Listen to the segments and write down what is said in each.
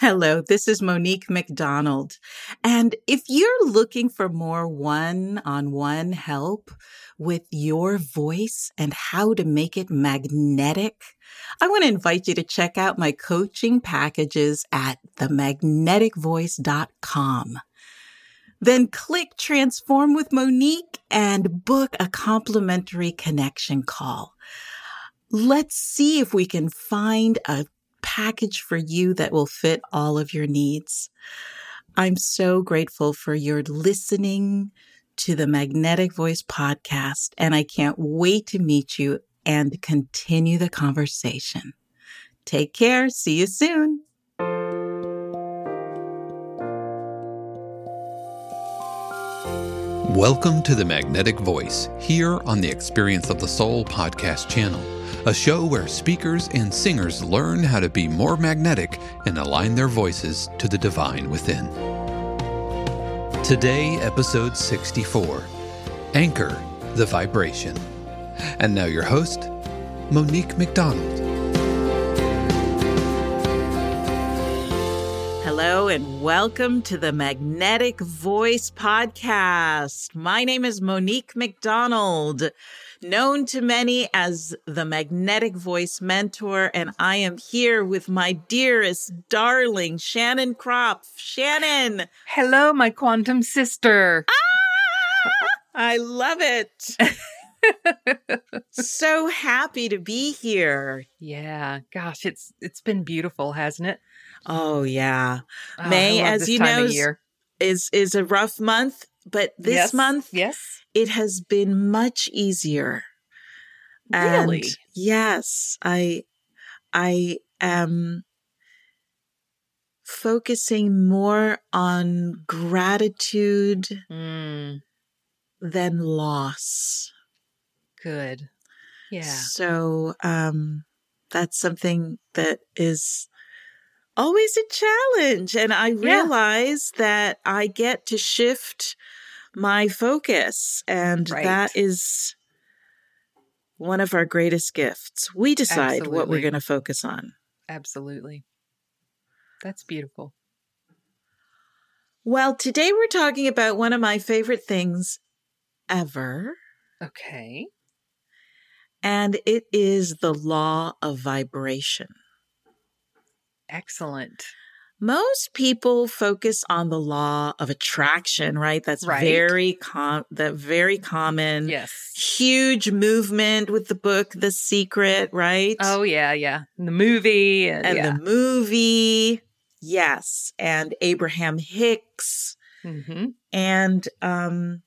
Hello, this is Monique McDonald. And if you're looking for more one on one help with your voice and how to make it magnetic, I want to invite you to check out my coaching packages at themagneticvoice.com. Then click Transform with Monique and book a complimentary connection call. Let's see if we can find a package for you that will fit all of your needs. I'm so grateful for your listening to the Magnetic Voice podcast, and I can't wait to meet you and continue the conversation. Take care. See you soon. Welcome to the Magnetic Voice here on the Experience of the Soul podcast channel a show where speakers and singers learn how to be more magnetic and align their voices to the divine within. Today, episode 64 Anchor the Vibration. And now, your host, Monique McDonald. Hello, and welcome to the Magnetic Voice Podcast. My name is Monique McDonald known to many as the Magnetic Voice Mentor. And I am here with my dearest, darling Shannon Kropf. Shannon. Hello, my quantum sister. Ah, I love it. so happy to be here. Yeah, gosh, it's it's been beautiful, hasn't it? Oh yeah. Oh, May, as you know, is is a rough month, but this yes. month, yes, it has been much easier. Really? And yes, I I am focusing more on gratitude mm. than loss. Good. Yeah. So um that's something that is always a challenge and I realize yeah. that I get to shift my focus. And right. that is one of our greatest gifts. We decide Absolutely. what we're going to focus on. Absolutely. That's beautiful. Well, today we're talking about one of my favorite things ever. Okay. And it is the law of vibration. Excellent most people focus on the law of attraction, right? That's right. very com that very common. Yes. Huge movement with the book The Secret, right? Oh yeah, yeah. The movie and, and yeah. the movie. Yes, and Abraham Hicks. Mm-hmm. And um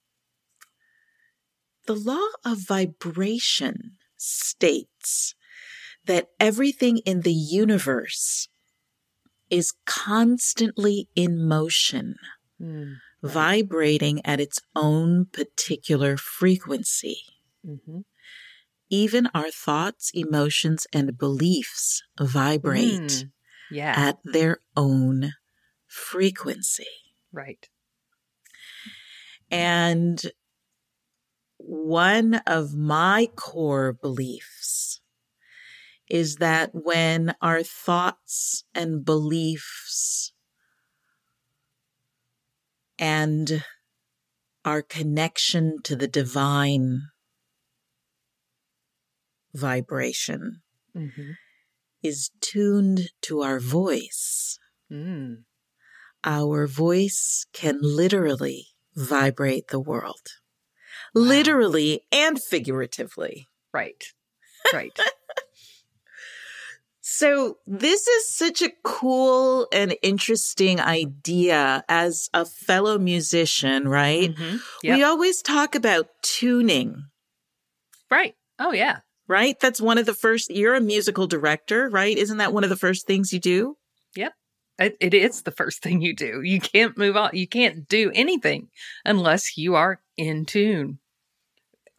the law of vibration states that everything in the universe is constantly in motion, mm, right. vibrating at its own particular frequency. Mm-hmm. Even our thoughts, emotions, and beliefs vibrate mm, yeah. at their own frequency. Right. And one of my core beliefs is that when our thoughts and beliefs and our connection to the divine vibration Mm-hmm. is tuned to our voice, Mm. our voice can literally vibrate the world. Literally and figuratively. Right. Right. So, this is such a cool and interesting idea as a fellow musician, right? Mhm. Yep. We always talk about tuning, Right. Oh, yeah. right? That's one of the first, you're a musical director, right? Isn't that one of the first things you do? Yep. it, it is the first thing you do. You can't move on. You can't do anything unless you are in tune.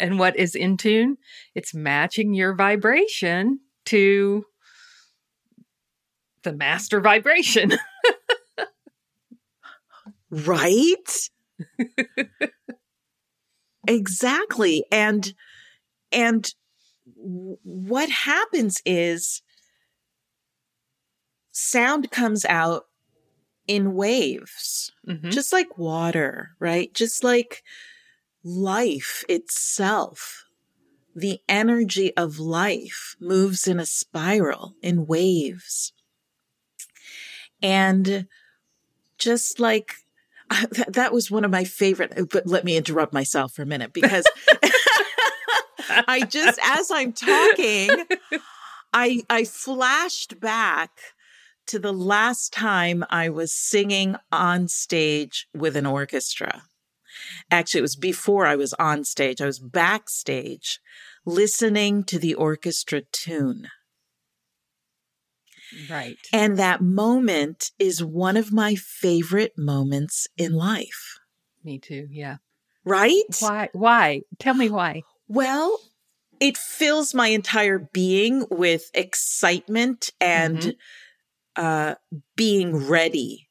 And what is in tune? It's matching your vibration to the master vibration. Right? exactly. And and what happens is sound comes out in waves, Mhm. just like water, right? Just like life itself. The energy of life moves in a spiral in waves. And just like that, that was one of my favorite, uh, but let me interrupt myself for a minute because I just, as I'm talking, I, I flashed back to the last time I was singing on stage with an orchestra. Actually, it was before I was on stage. I was backstage listening to the orchestra tune. Right. And that moment is one of my favorite moments in life, Me too. Yeah. right? Why? Why? Tell me why. Well, it fills my entire being with excitement and Mhm. uh, being ready.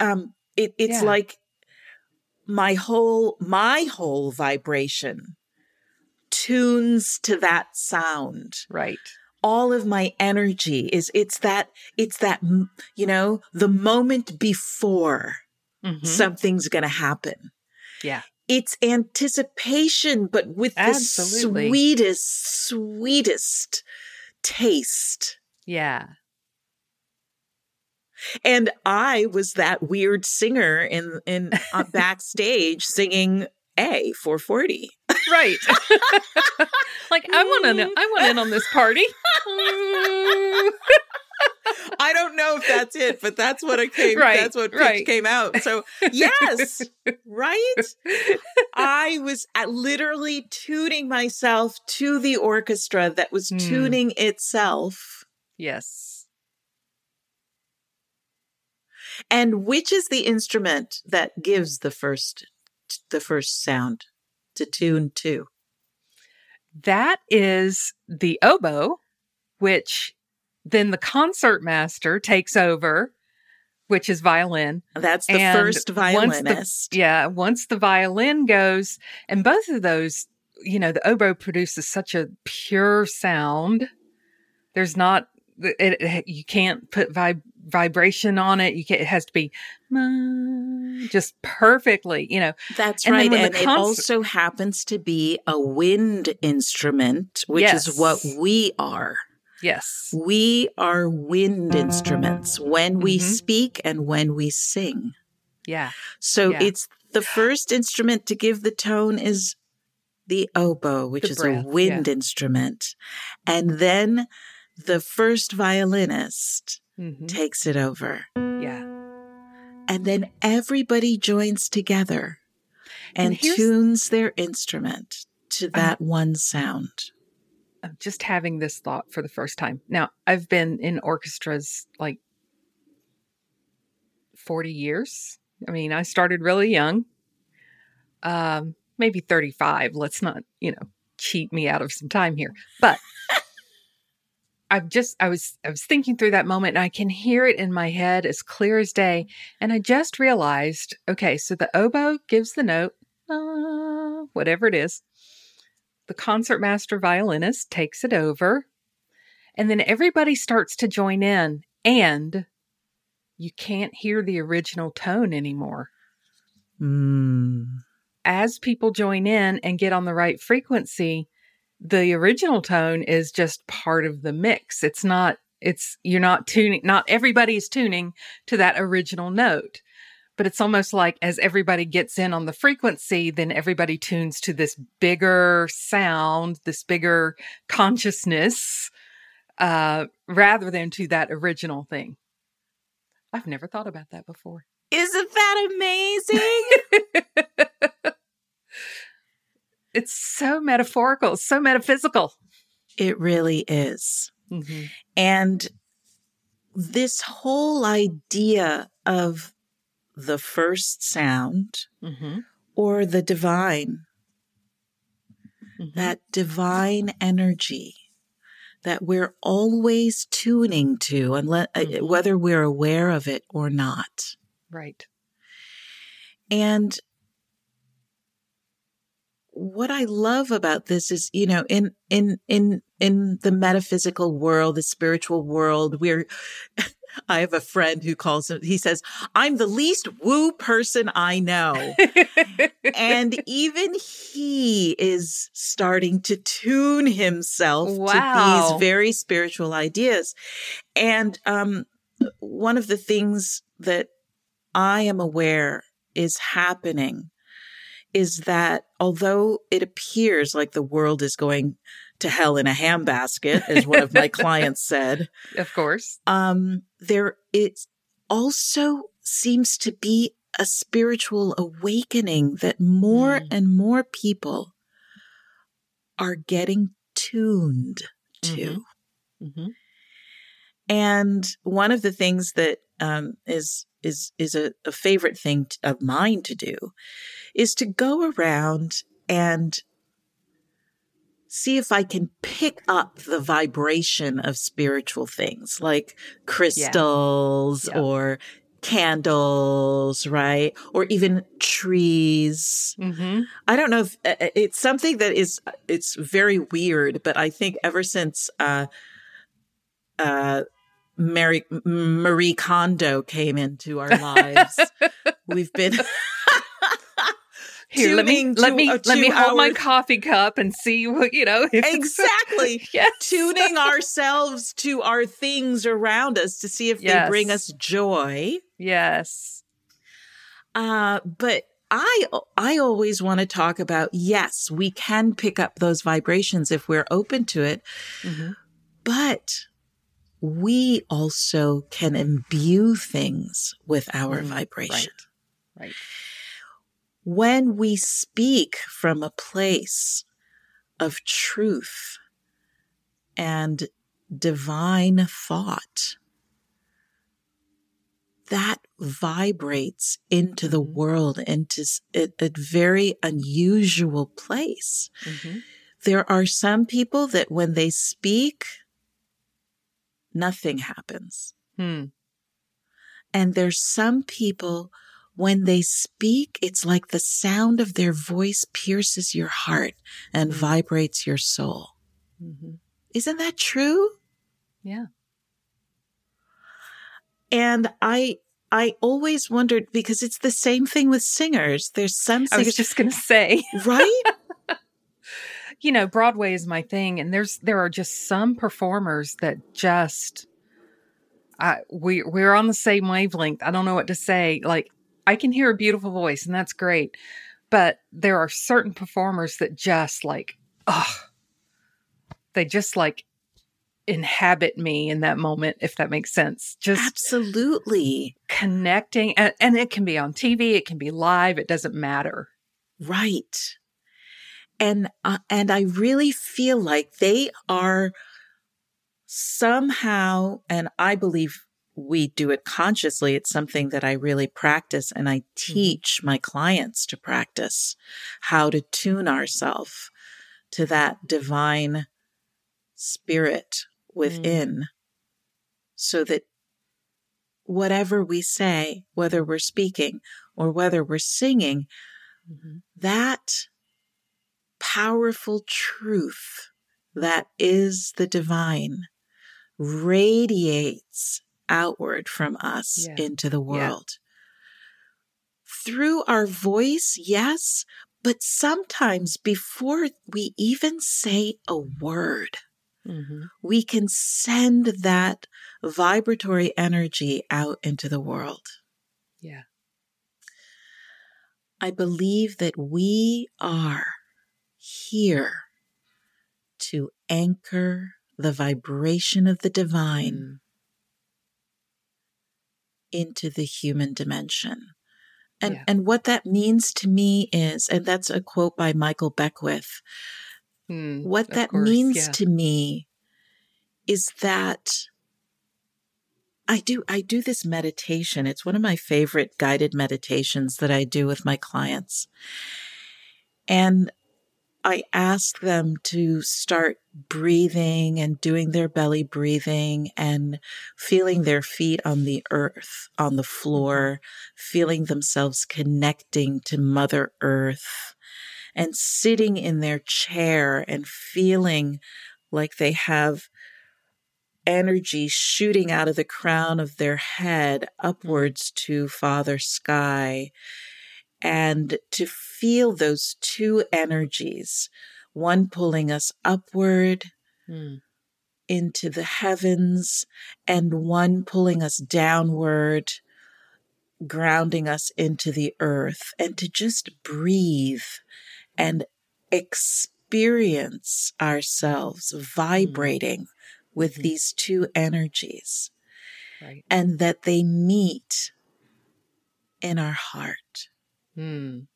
Um, it, it's Yeah. like my whole my whole vibration tunes to that sound. Right. All of my energy is it's that it's that you know the moment before Mhm. something's going to happen. Yeah. It's anticipation, but with Absolutely. the sweetest, sweetest taste. Yeah. And I was that weird singer in in uh, backstage singing A 440. Right. like I want to know. I want in on this party. I don't know if that's it, but that's what it came. Right, that's what right. came out. So yes, right. I was at literally tuning myself to the orchestra that was Hmm. tuning itself. yes. And which is the instrument that gives the first the first sound to tune to? That is the oboe, which then the concert master takes over, which is violin. That's the And first once the- violinist. Yeah. Once the violin goes, and both of those, you know, the oboe produces such a pure sound. There's not, it, it- you can't put vib- vibration on it. You can, it has to be just perfectly, you know. That's And right. And it also happens to be a wind instrument, which Yes. is what we are. Yes. We are wind instruments when we Mhm. speak and when we sing. Yeah. So Yeah. it's the first instrument to give the tone is the oboe, which The is breath, a wind instrument. And then the first violinist hmm takes it over. Yeah. And then everybody joins together and, And tunes their instrument to that one sound. I'm just having this thought for the first time. Now, I've been in orchestras like 40 years. I mean, I started really young. Um, maybe 35. Let's not, you know, cheat me out of some time here. But I've just I was I was thinking through that moment and I can hear it in my head as clear as day. And I just realized, okay, so the oboe gives the note, uh, whatever it is. The concertmaster violinist takes it over And then everybody starts to join in and you can't hear the original tone anymore. Mm. As people join in and get on the right frequency, the original tone is just part of the mix. It's not, it's, you're not tuning, not everybody is tuning to that original note. But it's almost like as everybody gets in on the frequency, then everybody tunes to this bigger sound, this bigger consciousness, uh, rather than to that original thing. I've never thought about that before. Isn't that amazing? it's so metaphorical, so metaphysical. it really is. Mm-hmm. And this whole idea of the first sound Mm-hmm. or the divine, Mm-hmm. that divine energy that we're always tuning to, unless, Mhm. whether we're aware of it or not. Right. And what I love about this is, you know, in, in, in, in the metaphysical world, the spiritual world, we're, I have a friend who calls him, he says, I'm the least woo person I know. and even he is starting to tune himself to these very spiritual ideas. And um, one of the things that I am aware is happening is that although it appears like the world is going to hell in a handbasket, as one of my clients said, of course. um, there it also seems to be a spiritual awakening that more Mm. and more people are getting tuned to. Mhm. Mm-hmm. And one of the things that um, is is is a, a favorite thing t- of mine to do is to go around and see if I can pick up the vibration of spiritual things like crystals Yeah. or candles, right? Or even trees. Mm-hmm. I don't know if uh, uh, it's something that is it's very weird, but I think ever since uh uh Mary Marie Kondo came into our lives, we've been Here, let me let me let me hold my coffee cup and see what you know. exactly yes. tuning ourselves to our things around us to see if they bring us joy. Yes. Uh, but I I always want to talk about yes, we can pick up those vibrations if we're open to it, Mhm. but we also can imbue things with our Mm, vibration. Right. Right. When we speak from a place of truth and divine thought, that vibrates into the Mhm. world, into a very unusual place. Mm-hmm. There are some people that when they speak, nothing happens. Hmm. And there's some people when they speak, it's like the sound of their voice pierces your heart and Mm. vibrates your soul. Mm-hmm. Isn't that true? Yeah. And I, I always wondered because it's the same thing with singers. There's some I was just gonna say, right? you know, Broadway is my thing, and there's there are just some performers that just, I we we're on the same wavelength. I don't know what to say. Like I can hear a beautiful voice, and that's great, but there are certain performers that just like, oh, they just like inhabit me in that moment, if that makes sense. Just Absolutely. connecting, and, and it can be on TV, it can be live, it doesn't matter. Right. And, uh, and I really feel like they are somehow, and I believe we do it consciously. It's something that I really practice and I mm-hmm. teach my clients to practice how to tune ourselves to that divine spirit mm-hmm. within so that whatever we say, whether we're speaking or whether we're singing, mm-hmm. that powerful truth that is the divine radiates outward from us Yeah. into the world. Through our voice, yes, but sometimes before we even say a word, Mm-hmm. we can send that vibratory energy out into the world. Yeah. I believe that we are here to anchor the vibration of the divine into the human dimension. And Yeah. and what that means to me is and that's a quote by Michael Beckwith. Mm, What that course, means yeah. to me is that I do I do this meditation. It's one of my favorite guided meditations that I do with my clients. And I ask them to start breathing and doing their belly breathing and feeling their feet on the earth, on the floor, mm-hmm. feeling themselves connecting to Mother Earth and sitting in their chair and feeling like they have energy shooting out of the crown of their head upwards to Father Sky and to feel those two energies, one pulling us upward Mm. into the heavens and one pulling us downward, grounding us into the earth, and to just breathe and experience ourselves vibrating with Mhm. these two energies Right. and that they meet in our heart. Mm.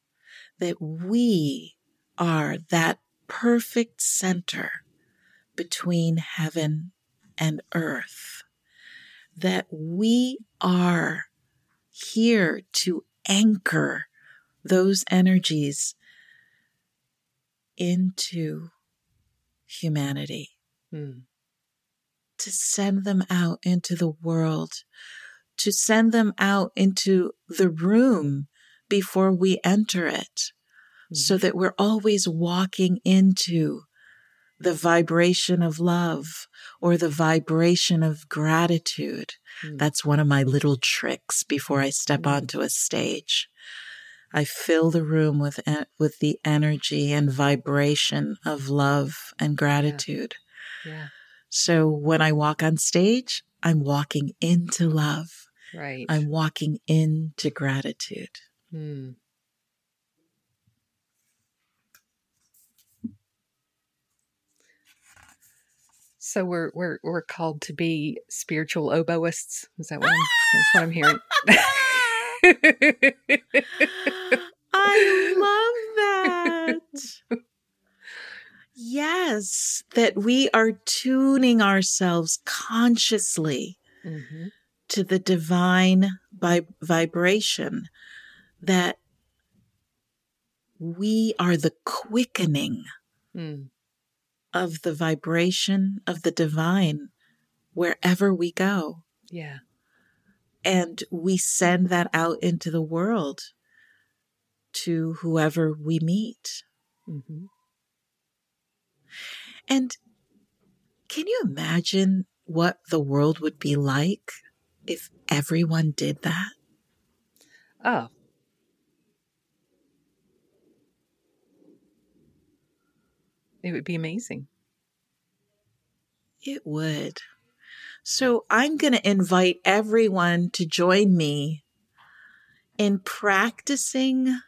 that we are that perfect center between heaven and earth, that we are here to anchor those energies into humanity, Mm. to send them out into the world, to send them out into the room before we enter it. so that we're always walking into the vibration of love or the vibration of gratitude. Mm. That's one of my little tricks before I step Mm. onto a stage. I fill the room with with the energy and vibration of love and gratitude. Yeah. So when I walk on stage, I'm walking into love. Right. I'm walking into gratitude. Mm. So we're we're we're called to be spiritual oboists. Is that what I'm, that's what I'm hearing? I love that. yes, that we are tuning ourselves consciously hmm to the divine vi- vibration, that we are the quickening Mm. of the vibration of the divine wherever we go. Yeah. And we send that out into the world to whoever we meet. hmm And can you imagine what the world would be like if everyone did that? Oh. It would be amazing. It would. So I'm going to invite everyone to join me in practicing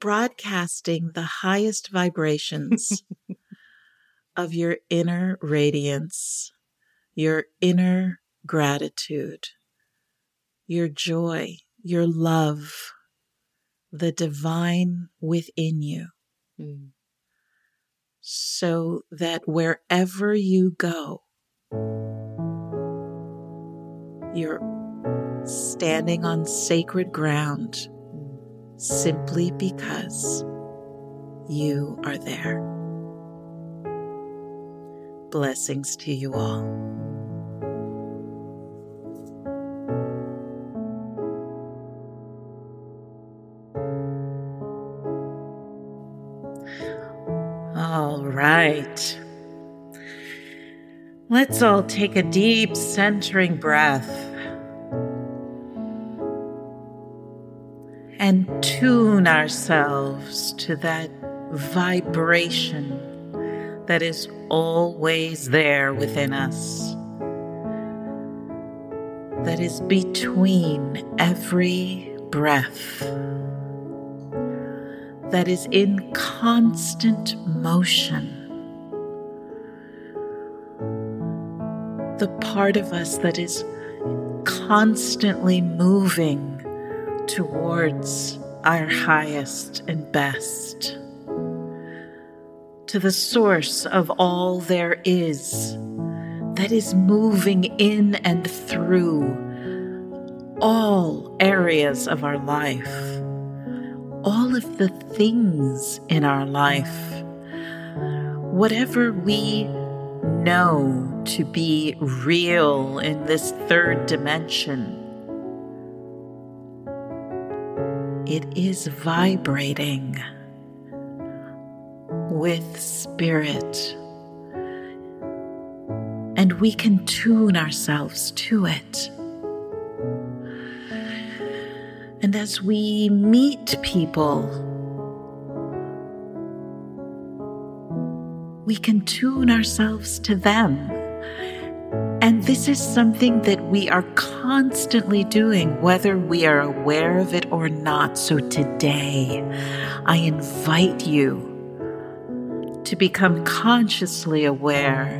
broadcasting the highest vibrations of your inner radiance, your inner gratitude, your joy, your love, the divine within you Mm. So that wherever you go, you're standing on sacred ground simply because you are there. Blessings to you all. Let's all take a deep centering breath and tune ourselves to that vibration that is always there within us, that is between every breath, that is in constant motion. The part of us that is constantly moving towards our highest and best. To the source of all there is that is moving in and through all areas of our life, all of the things in our life, whatever we know to be real in this third dimension. It is vibrating with spirit. And we can tune ourselves to it. And as we meet people, we can tune ourselves to them. And this is something that we are constantly doing, whether we are aware of it or not. So today, I invite you to become consciously aware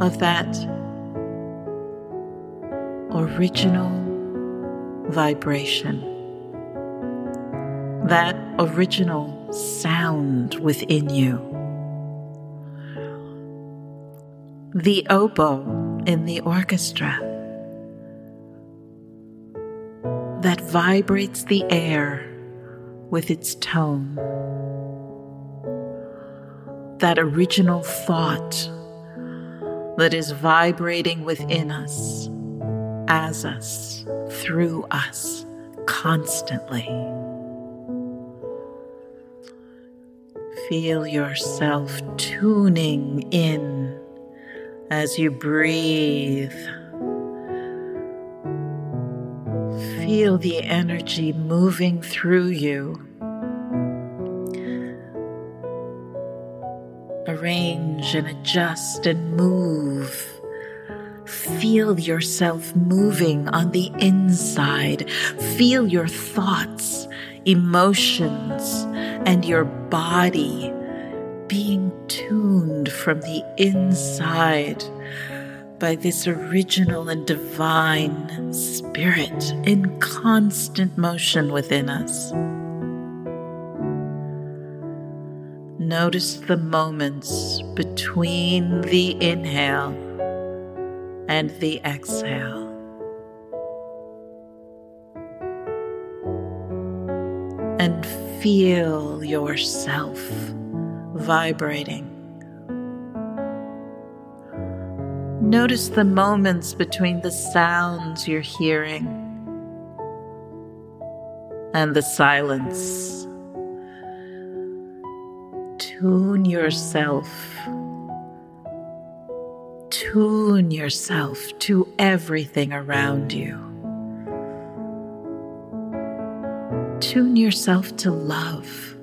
of that original vibration, that original sound within you. The oboe in the orchestra that vibrates the air with its tone that original thought that is vibrating within us, as us, through us, constantly. Feel yourself tuning in as you breathe. Feel the energy moving through you arrange and adjust and move. Feel yourself moving on the inside. Feel your thoughts, emotions, and your body being tuned from the inside by this original and divine spirit in constant motion within us. Notice the moments between the inhale and the exhale. And feel yourself vibrating. Notice the moments between the sounds you're hearing and the silence tune yourself. Tune yourself to everything around you. Tune yourself to love.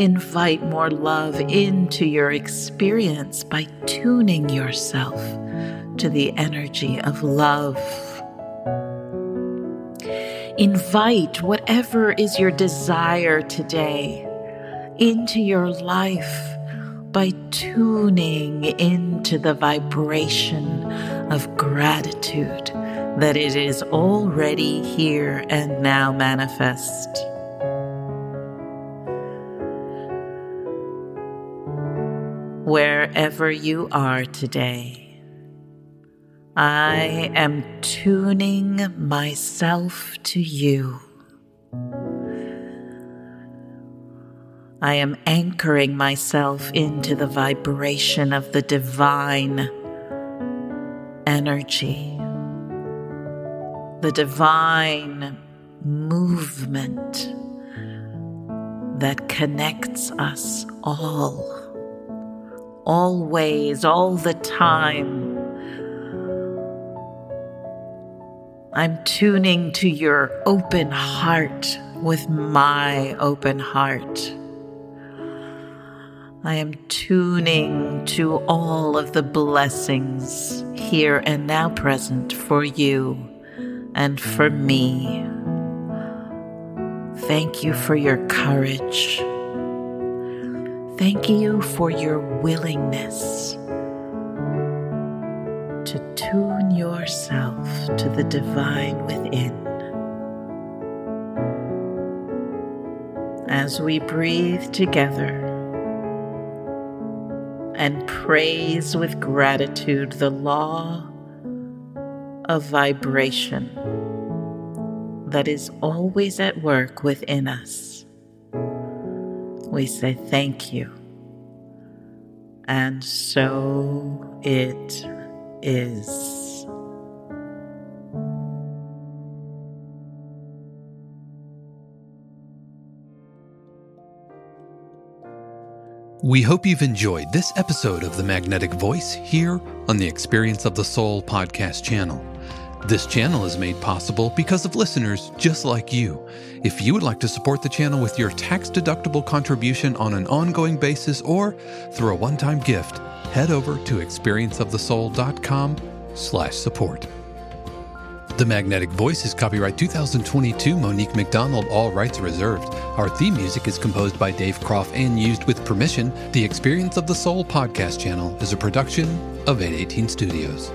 Invite more love into your experience by tuning yourself to the energy of love. Invite whatever is your desire today into your life by tuning into the vibration of gratitude that it is already here and now manifest. Wherever you are today, I am tuning myself to you. I am anchoring myself into the vibration of the divine energy, the divine movement that connects us all, always, all the time. I'm tuning to your open heart with my open heart. I am tuning to all of the blessings here and now present for you and for me. Thank you for your courage. Thank you for your willingness to tune yourself to the divine within. As we breathe together, and praise with gratitude the law of vibration that is always at work within us. We say thank you. And so it is. We hope you've enjoyed this episode of The Magnetic Voice here on the Experience of the Soul podcast channel. This channel is made possible because of listeners just like you. If you would like to support the channel with your tax-deductible contribution on an ongoing basis or through a one-time gift, head over to experienceofthesoul.com slash support. The Magnetic Voice is copyright 2022 Monique McDonald, all rights reserved. Our theme music is composed by Dave Croft and used with permission. The Experience of the Soul podcast channel is a production of 818 Studios.